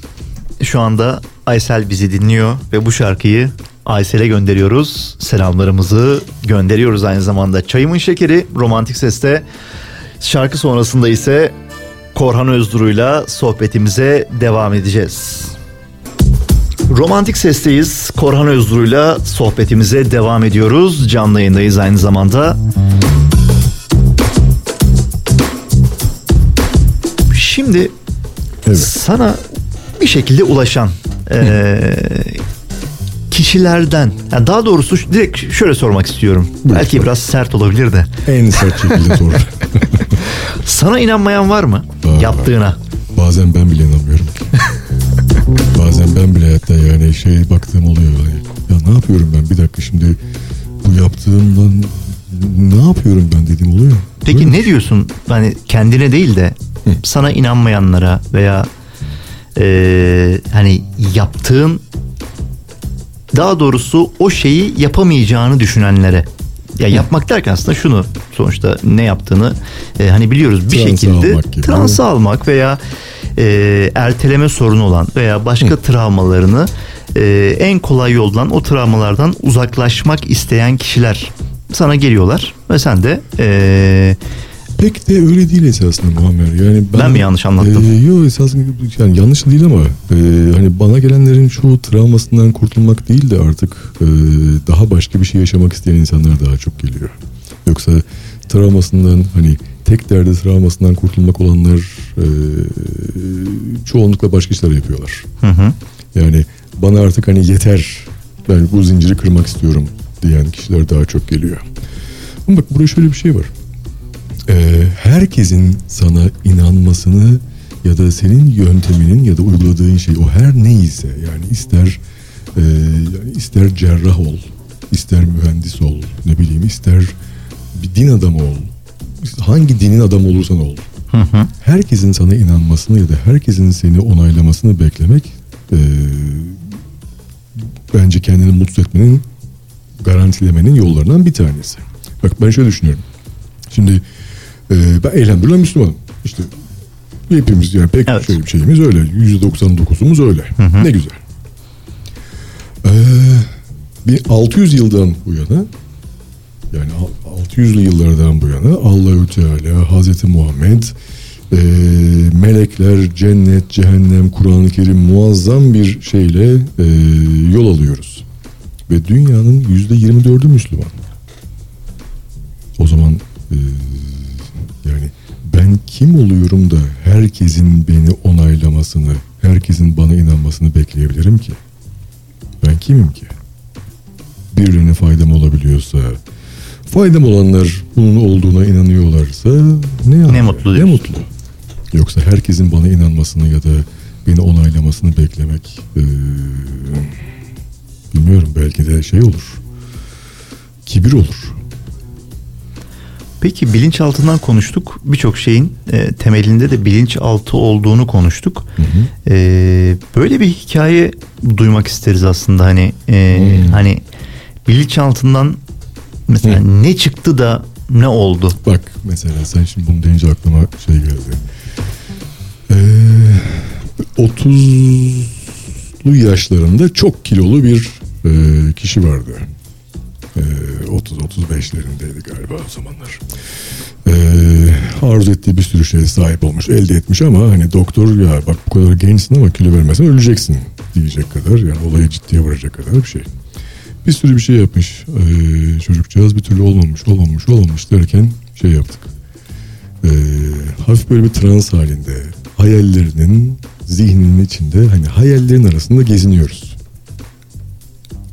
Şu anda Aysel bizi dinliyor ve bu şarkıyı Aysel'e gönderiyoruz. Selamlarımızı gönderiyoruz aynı zamanda. Çayımın şekeri romantik seste. Şarkı sonrasında ise Korhan Özduru'yla sohbetimize devam edeceğiz. Romantik sesteyiz. Korhan Özduru'yla sohbetimize devam ediyoruz. Canlı yayındayız aynı zamanda. Şimdi Evet. sana bir şekilde ulaşan eee, kişilerden, yani daha doğrusu direkt şöyle sormak istiyorum. Belki sor. biraz sert olabilir de. En sert şekilde sor. Sana inanmayan var mı Var. yaptığına? Bazen ben bile inanmıyorum. Bazen ben bile hatta yani şey baktığım oluyor. Yani, ya ne yapıyorum ben bir dakika şimdi bu yaptığımdan ne yapıyorum ben dediğim oluyor. Peki Böyle ne diyorsun? Hani kendine değil de sana inanmayanlara veya eee, hani yaptığın daha doğrusu o şeyi yapamayacağını düşünenlere. Ya yapmak derken aslında şunu sonuçta ne yaptığını e, hani biliyoruz bir Transa şekilde almak gibi. transa almak veya e, erteleme sorunu olan veya başka travmalarını e, en kolay yoldan o travmalardan uzaklaşmak isteyen kişiler sana geliyorlar ve sen de e, Pek de öyle değil esasında Muammer. Yani ben, Ben mi yanlış anlattım? E, yok esasında yani yanlış değil ama e, hani bana gelenlerin çoğu travmasından kurtulmak değil de artık e, daha başka bir şey yaşamak isteyen insanlar daha çok geliyor. Yoksa travmasından hani tek derdi travmasından kurtulmak olanlar e, çoğunlukla başka işler yapıyorlar. hı hı, Yani bana artık hani yeter ben bu zinciri kırmak istiyorum diyen kişiler daha çok geliyor. Ama bak burada şöyle bir şey var. Ee, herkesin sana inanmasını ya da senin yönteminin ya da uyguladığın şey o her neyse yani ister e, yani ister cerrah ol, ister mühendis ol, ne bileyim ister bir din adamı ol, hangi dinin adamı olursan ol. hı hı. Herkesin sana inanmasını ya da herkesin seni onaylamasını beklemek e, bence kendini mutsuz etmenin garantilemenin yollarından bir tanesi. Bak ben şöyle düşünüyorum. Şimdi e, ben elhamdülillah Müslümanım. İşte hepimiz yani pek Evet. şöyle bir şeyimiz öyle. %99'umuz öyle. Ne güzel. Ee, bir 600 yıldan bu yana yani al- 600'lü yıllardan bu yana Allahü Teala, Hazreti Muhammed, e, melekler, cennet, cehennem, Kur'an-ı Kerim muazzam bir şeyle e, yol alıyoruz. Ve dünyanın yüzde 24'ü Müslüman. O zaman e, ben kim oluyorum da herkesin beni onaylamasını, herkesin bana inanmasını bekleyebilirim ki? Ben kimim ki? Birilerine faydam olabiliyorsa, faydam olanlar bunun olduğuna inanıyorlarsa ne, Ne ala- mutlu Ne mutlu. Yoksa herkesin bana inanmasını ya da beni onaylamasını beklemek eee, bilmiyorum belki de şey olur. Kibir olur. Peki bilinçaltından konuştuk. Birçok şeyin e, temelinde de bilinçaltı olduğunu konuştuk. Hı hı. E, böyle bir hikaye duymak isteriz aslında hani e, Hmm. hani bilinçaltından mesela ne çıktı da ne oldu? Bak mesela sen şimdi bunu deyince aklıma şey geldi. Ee, 30'lu yaşlarında çok kilolu bir e, kişi vardı. Ee, 30-35'lerindeydi galiba o zamanlar. Ee, arzu ettiği bir sürü şeye sahip olmuş, elde etmiş ama hani doktor ya bak bu kadar gençsin ama kilo vermezsen öleceksin diyecek kadar yani olayı ciddiye varacak kadar bir şey. Bir sürü bir şey yapmış ee, çocukcağız bir türlü olmamış olmamış olmamış derken şey yaptık. Ee, hafif böyle bir trans halinde hayallerinin zihninin içinde hani hayallerin arasında geziniyoruz.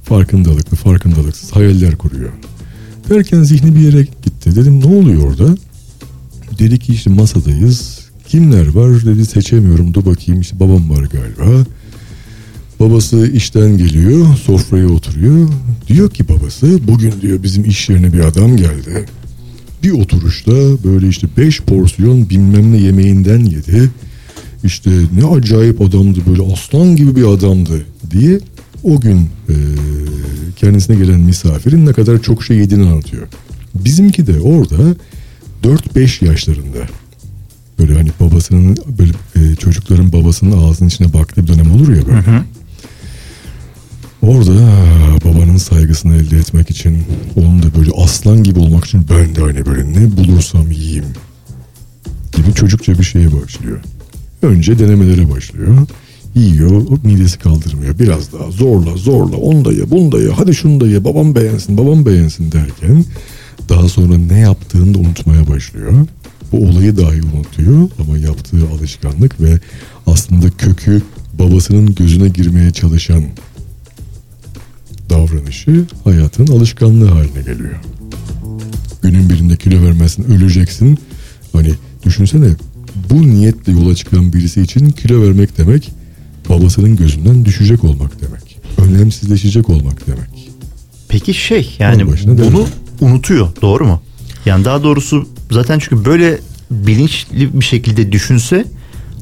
Farkındalıklı farkındalıksız hayaller kuruyor. Derken zihni bir yere gitti. Dedim ne oluyor orada? Dedi ki işte masadayız. Kimler var dedi seçemiyorum. Dur bakayım işte babam var galiba. Babası işten geliyor, sofraya oturuyor. Diyor ki babası, bugün diyor bizim iş yerine bir adam geldi. Bir oturuşta böyle işte beş porsiyon bilmem ne yemeğinden yedi. İşte ne acayip adamdı böyle aslan gibi bir adamdı diye o gün e, kendisine gelen misafirin ne kadar çok şey yediğini anlatıyor. Bizimki de orada 4-5 yaşlarında böyle hani babasının böyle e, çocukların babasının ağzının içine baktığı bir dönem olur ya böyle. Orada ah, babanın saygısını elde etmek için onun da böyle aslan gibi olmak için ben de hani böyle ne bulursam yiyeyim gibi çocukça bir şeye başlıyor. Önce denemelere başlıyor. Yiyor, midesi kaldırmıyor. Biraz daha zorla zorla onu da ye, bunu da ye, hadi şunu da ye, babam beğensin, babam beğensin derken daha sonra ne yaptığını da unutmaya başlıyor. Bu olayı dahi unutuyor ama yaptığı alışkanlık ve aslında kökü babasının gözüne girmeye çalışan davranışı hayatın alışkanlığı haline geliyor. Günün birinde kilo vermezsin öleceksin. Hani düşünsene bu niyetle yola çıkan birisi için kilo vermek demek babasının gözünden düşecek olmak demek. Önemsizleşecek olmak demek. Peki şey yani bunu devam. unutuyor doğru mu? Yani daha doğrusu zaten çünkü böyle bilinçli bir şekilde düşünse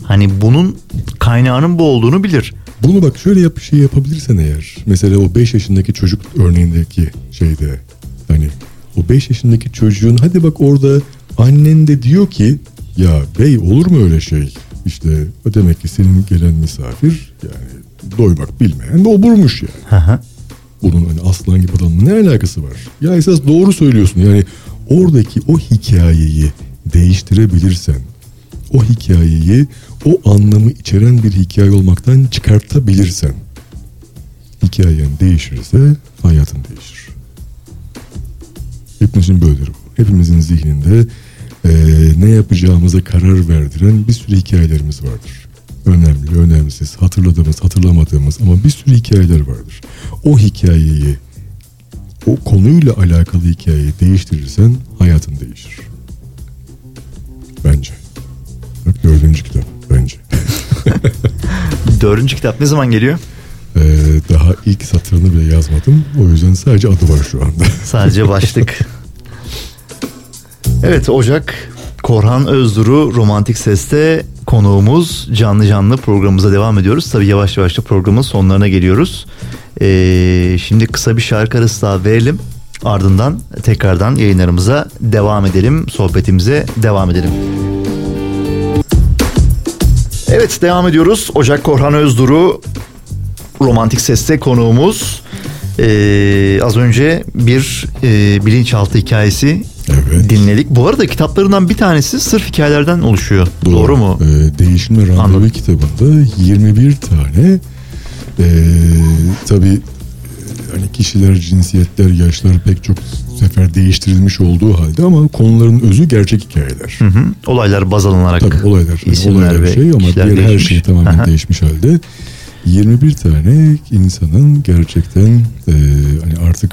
hani bunun kaynağının bu olduğunu bilir. Bunu bak şöyle yap şey yapabilirsen eğer. Mesela o 5 yaşındaki çocuk örneğindeki şeyde hani o 5 yaşındaki çocuğun hadi bak orada annen de diyor ki ya bey olur mu öyle şey? İşte demek ki senin gelen misafir yani doymak bilmeyen bir oburmuş yani. Hı hı. Bunun hani aslan gibi adamla ne alakası var? Ya esas doğru söylüyorsun. Yani oradaki o hikayeyi değiştirebilirsen, o hikayeyi o anlamı içeren bir hikaye olmaktan çıkartabilirsen, hikayen değişirse hayatın değişir. Hepimizin böyledir bu. Hepimizin zihninde eee, ne yapacağımıza karar verdiren bir sürü hikayelerimiz vardır. Önemli, önemsiz, hatırladığımız, hatırlamadığımız ama bir sürü hikayeler vardır. O hikayeyi, o konuyla alakalı hikayeyi değiştirirsen hayatın değişir. Bence. Bak dördüncü kitap bence. Dördüncü kitap ne zaman geliyor? Ee, daha ilk satırını bile yazmadım. O yüzden sadece adı var şu anda. Sadece başlık. evet Ocak Korhan Özduru Romantik Ses'te konuğumuz canlı canlı programımıza devam ediyoruz. Tabii yavaş yavaş da programın sonlarına geliyoruz. Ee, şimdi kısa bir şarkı arası daha verelim. Ardından tekrardan yayınlarımıza devam edelim. Sohbetimize devam edelim. Evet devam ediyoruz. Ocak Korhan Özduru Romantik Ses'te konuğumuz. Ee, az önce bir e, bilinçaltı hikayesi Evet. dinledik. Bu arada kitaplarından bir tanesi sırf hikayelerden oluşuyor. Doğru, mu? Ee, Değişim ve Randevu Anladım. kitabında 21 tane ee, tabii hani kişiler, cinsiyetler, yaşlar pek çok sefer değiştirilmiş olduğu halde ama konuların özü gerçek hikayeler. Hı hı. Olaylar baz alınarak Tabii olaylar, hani isimler olaylar ve şey ama diğer her şey tamamen Aha. değişmiş halde. 21 tane insanın gerçekten e, hani artık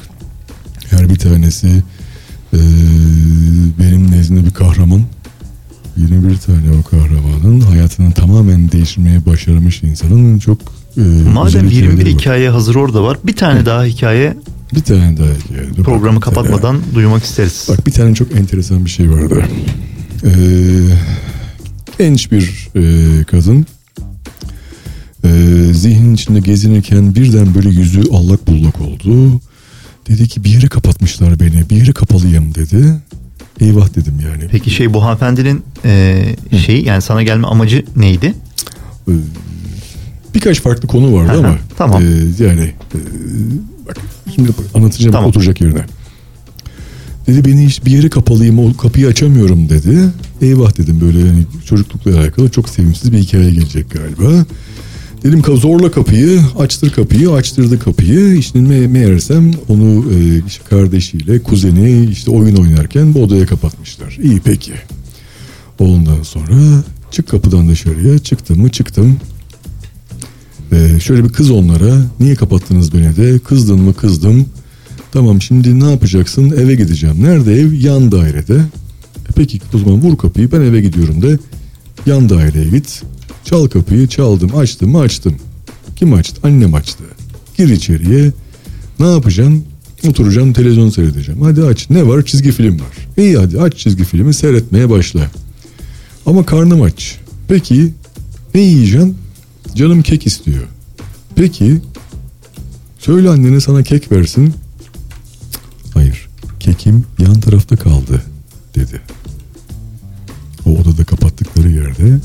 her bir tanesi e, benim nezdimde bir kahraman. 21 tane o kahramanın hayatını tamamen değiştirmeye başarmış insanın çok e, Madem güzel 21 hikayeleri var. hikaye hazır orada var. Bir tane daha hikaye Bir tane daha hikaye. Programı bak, bir tane. kapatmadan duymak isteriz. Bak bir tane çok enteresan bir şey vardı. Ee, genç bir e, kadın e, zihnin içinde gezinirken birden böyle yüzü allak bullak oldu. Dedi ki bir yere kapatmışlar beni, bir yere kapalıyım dedi. Eyvah dedim yani. Peki şey bu hanımefendinin e, şeyi yani sana gelme amacı neydi? Ee, Birkaç farklı konu vardı ama tamam. e, yani e, bak şimdi anlatacağım Tamam. oturacak yerine. Dedi beni hiç bir yere kapalıyım o kapıyı açamıyorum dedi. Eyvah dedim böyle yani çocuklukla alakalı çok sevimsiz bir hikaye gelecek galiba. Dedim "Ka- zorla kapıyı açtır kapıyı açtırdı kapıyı işte me- meğersem onu e, işte kardeşiyle kuzeni işte oyun oynarken bu odaya kapatmışlar. İyi peki. Ondan sonra çık kapıdan dışarıya çıktım mı çıktım. Ee, şöyle bir kız onlara niye kapattınız beni de kızdın mı kızdım. Tamam şimdi ne yapacaksın eve gideceğim. Nerede ev? Yan dairede. E peki o zaman vur kapıyı ben eve gidiyorum de yan daireye git. Çal kapıyı çaldım açtım açtım. Kim açtı? Annem açtı. Gir içeriye. Ne yapacaksın? Oturacaksın televizyon seyredeceğim. Hadi aç. Ne var? Çizgi film var. İyi hadi aç çizgi filmi seyretmeye başla. Ama karnım aç. Peki ne yiyeceksin? Canım kek istiyor. Peki söyle annene sana kek versin. Hayır kekim yan tarafta kaldı dedi. O odada kapattıkları yerde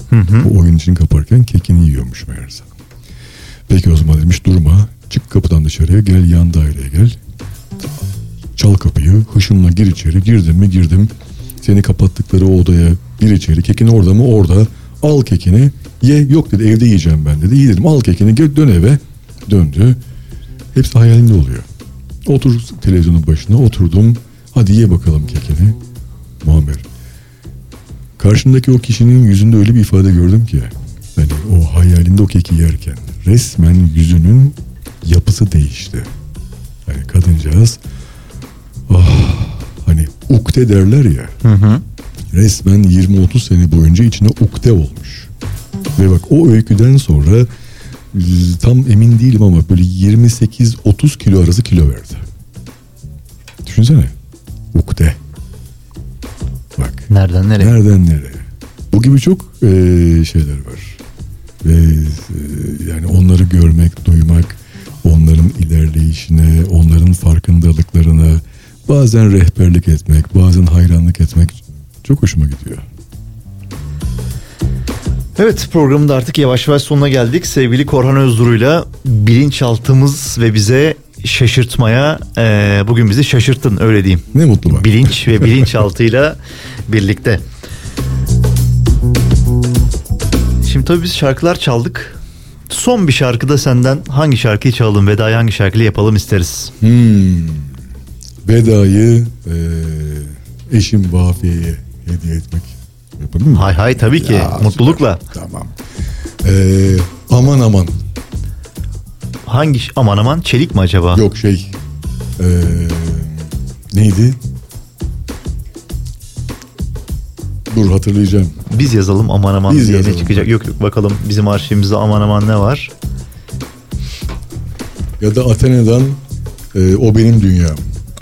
o oyun için kaparken kekini yiyormuş meğerse. Peki o zaman demiş durma çık kapıdan dışarıya gel yan daireye gel. Çal kapıyı hışımla gir içeri girdim mi girdim. Seni kapattıkları odaya gir içeri kekin orada mı orada al kekini ye yok dedi evde yiyeceğim ben dedi. İyi dedim al kekini gel dön eve döndü. Hepsi hayalinde oluyor. Otur televizyonun başına oturdum. Hadi ye bakalım kekini. Muammer. Karşımdaki o kişinin yüzünde öyle bir ifade gördüm ki. Hani o hayalinde o keki yerken resmen yüzünün yapısı değişti. Hani kadıncağız ah, hani ukde derler ya. Hı hı. Resmen 20-30 sene boyunca içine ukde olmuş. Ve bak o öyküden sonra tam emin değilim ama böyle 28-30 kilo arası kilo verdi. Düşünsene. Ukde. Nereden nereye? Nereden nereye? Bu gibi çok e, şeyler var. Ve e, yani onları görmek, duymak, onların ilerleyişine, onların farkındalıklarına bazen rehberlik etmek, bazen hayranlık etmek çok hoşuma gidiyor. Evet programın da artık yavaş yavaş sonuna geldik. Sevgili Korhan Özduru'yla bilinçaltımız ve bize şaşırtmaya e, bugün bizi şaşırttın öyle diyeyim. Ne mutlu bak. Bilinç ve bilinçaltıyla birlikte. Şimdi tabii biz şarkılar çaldık. Son bir şarkıda senden hangi şarkıyı çalalım vedayı hangi şarkıyla yapalım isteriz. Hmm. Vedayı e, eşim Vafiye'ye hediye etmek. Yapalım mı? Hay hay tabii ki Ya, mutlulukla. süper. Tamam. E, aman aman. Hangi aman aman çelik mi acaba? Yok şey. e, neydi? Dur hatırlayacağım. Biz yazalım aman aman Biz diye ne yazalım. çıkacak. Yok yok bakalım bizim arşivimizde aman aman ne var? Ya da Athena'dan e, O Benim Dünyam.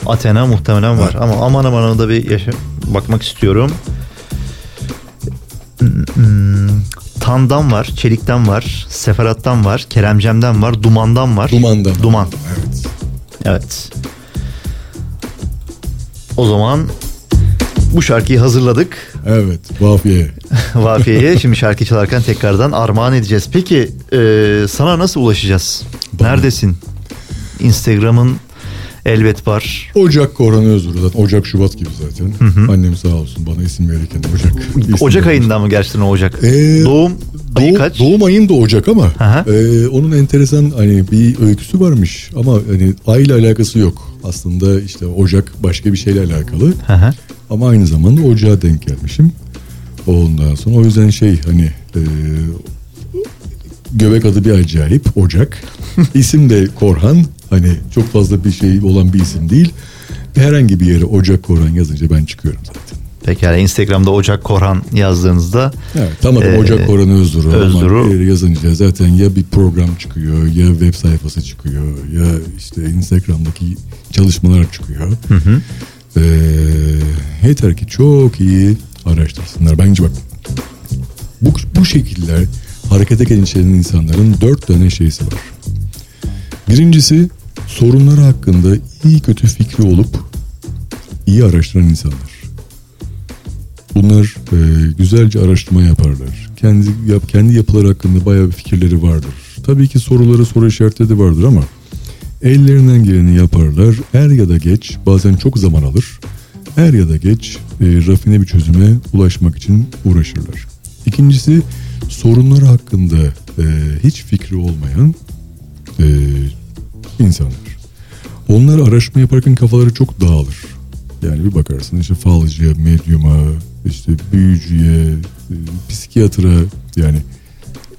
Athena muhtemelen var ama aman aman da bir yaşa bakmak istiyorum. Hmm, Tan'dan var, Çelik'ten var, Seferat'tan var, Keremcem'den var, Duman'dan var. Duman'dan. Duman. Evet. Evet. O zaman bu şarkıyı hazırladık. Evet. Vafiye. Vafiye'ye şimdi şarkı çalarken tekrardan armağan edeceğiz. Peki e, sana nasıl ulaşacağız? Bana- Neredesin? Instagram'ın Elbet var. Ocak Korhan Özgür zaten Ocak Şubat gibi zaten. Annem sağ olsun bana isim verirken Ocak. Ocak ayında mı gerçekten o Ocak? Ee, doğum ayı Doğum, kaç? doğum ayım da Ocak ama Aha. e, onun enteresan hani bir öyküsü varmış ama hani ayla alakası yok. Aslında işte Ocak başka bir şeyle alakalı Hı hı. ama aynı zamanda Ocağa denk gelmişim. Ondan sonra o yüzden şey hani e, göbek adı bir acayip Ocak. İsim de Korhan. Hani çok fazla bir şey olan bir isim değil. Herhangi bir yere Ocak Korhan yazınca ben çıkıyorum zaten. Pekala Instagram'da Ocak Korhan yazdığınızda Evet, tamam Ee, Ocak Korhan Özduru. Özduru. Yazınca zaten ya bir program çıkıyor ya web sayfası çıkıyor ya işte Instagram'daki çalışmalar çıkıyor. Ee, yeter ki çok iyi araştırsınlar. Bence bak bu, bu şekiller harekete geçen insanların dört tane şeysi var. Birincisi sorunları hakkında iyi kötü fikri olup iyi araştıran insanlar. Bunlar e, güzelce araştırma yaparlar. Kendi yap, kendi yapıları hakkında bayağı bir fikirleri vardır. Tabii ki soruları soru işaretleri de vardır ama ellerinden geleni yaparlar. Er ya da geç bazen çok zaman alır. Er ya da geç e, rafine bir çözüme ulaşmak için uğraşırlar. İkincisi sorunları hakkında e, hiç fikri olmayan e, insanlar. Onlar araştırma yaparken kafaları çok dağılır. Yani bir bakarsın işte falcıya, medyuma, işte büyücüye, e, psikiyatra yani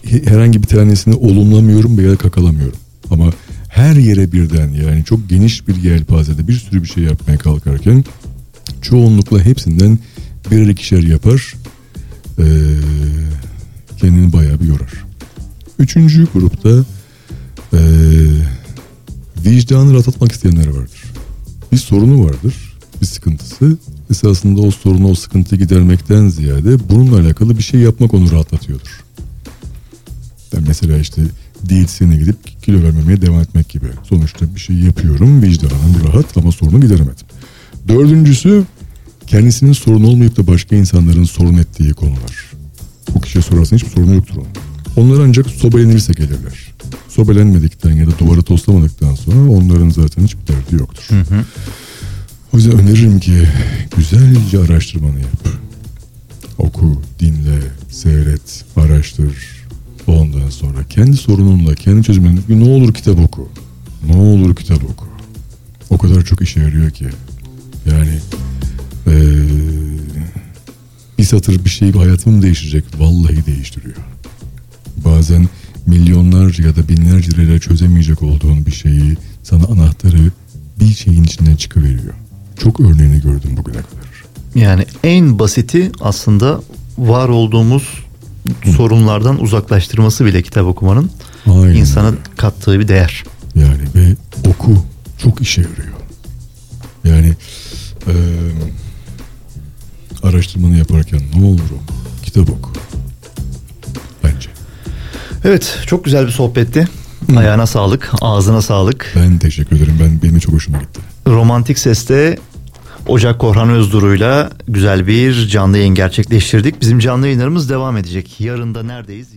he- herhangi bir tanesini olumlamıyorum veya kakalamıyorum. Ama her yere birden yani çok geniş bir yelpazede bir sürü bir şey yapmaya kalkarken çoğunlukla hepsinden birer ikişer yapar ee, kendini bayağı bir yorar. Üçüncü grupta ee, vicdanı rahatlatmak isteyenler vardır. Bir sorunu vardır, bir sıkıntısı. Esasında o sorunu, o sıkıntıyı gidermekten ziyade bununla alakalı bir şey yapmak onu rahatlatıyordur. Ben mesela işte diyetisyene gidip kilo vermemeye devam etmek gibi. Sonuçta bir şey yapıyorum, vicdanım rahat ama sorunu gideremedim. Dördüncüsü kendisinin sorun olmayıp da başka insanların sorun ettiği konular. Bu kişiye sorarsan hiçbir sorunu yoktur onun. Onlar ancak sobelenirse gelirler. Sobelenmedikten ya da duvarı toslamadıktan sonra onların zaten hiçbir derdi yoktur. O yüzden öneririm ki güzelce araştırmanı yap. Oku, dinle, seyret, araştır. Ondan sonra kendi sorununla, kendi çözümünü ne olur kitap oku. Ne olur kitap oku. O kadar çok işe yarıyor ki. Yani eee, bir satır bir şey hayatımı değiştirecek. Vallahi değiştiriyor. Bazen milyonlarca ya da binlerce lirayla çözemeyecek olduğun bir şeyi sana anahtarı bir şeyin içinden çıkıveriyor. Çok örneğini gördüm bugüne kadar. yani en basiti aslında var olduğumuz sorunlardan uzaklaştırması bile kitap okumanın Aynen. insana kattığı bir değer. Yani ve oku çok işe yarıyor. Yani eee, araştırmanı yaparken ne olur o kitap oku. Evet çok güzel bir sohbetti. Ayağına sağlık, ağzına sağlık. Ben teşekkür ederim. Ben benim çok hoşuma gitti. Romantik Ses'te Ocak Korhan Özduru'yla güzel bir canlı yayın gerçekleştirdik. Bizim canlı yayınlarımız devam edecek. Yarın da neredeyiz?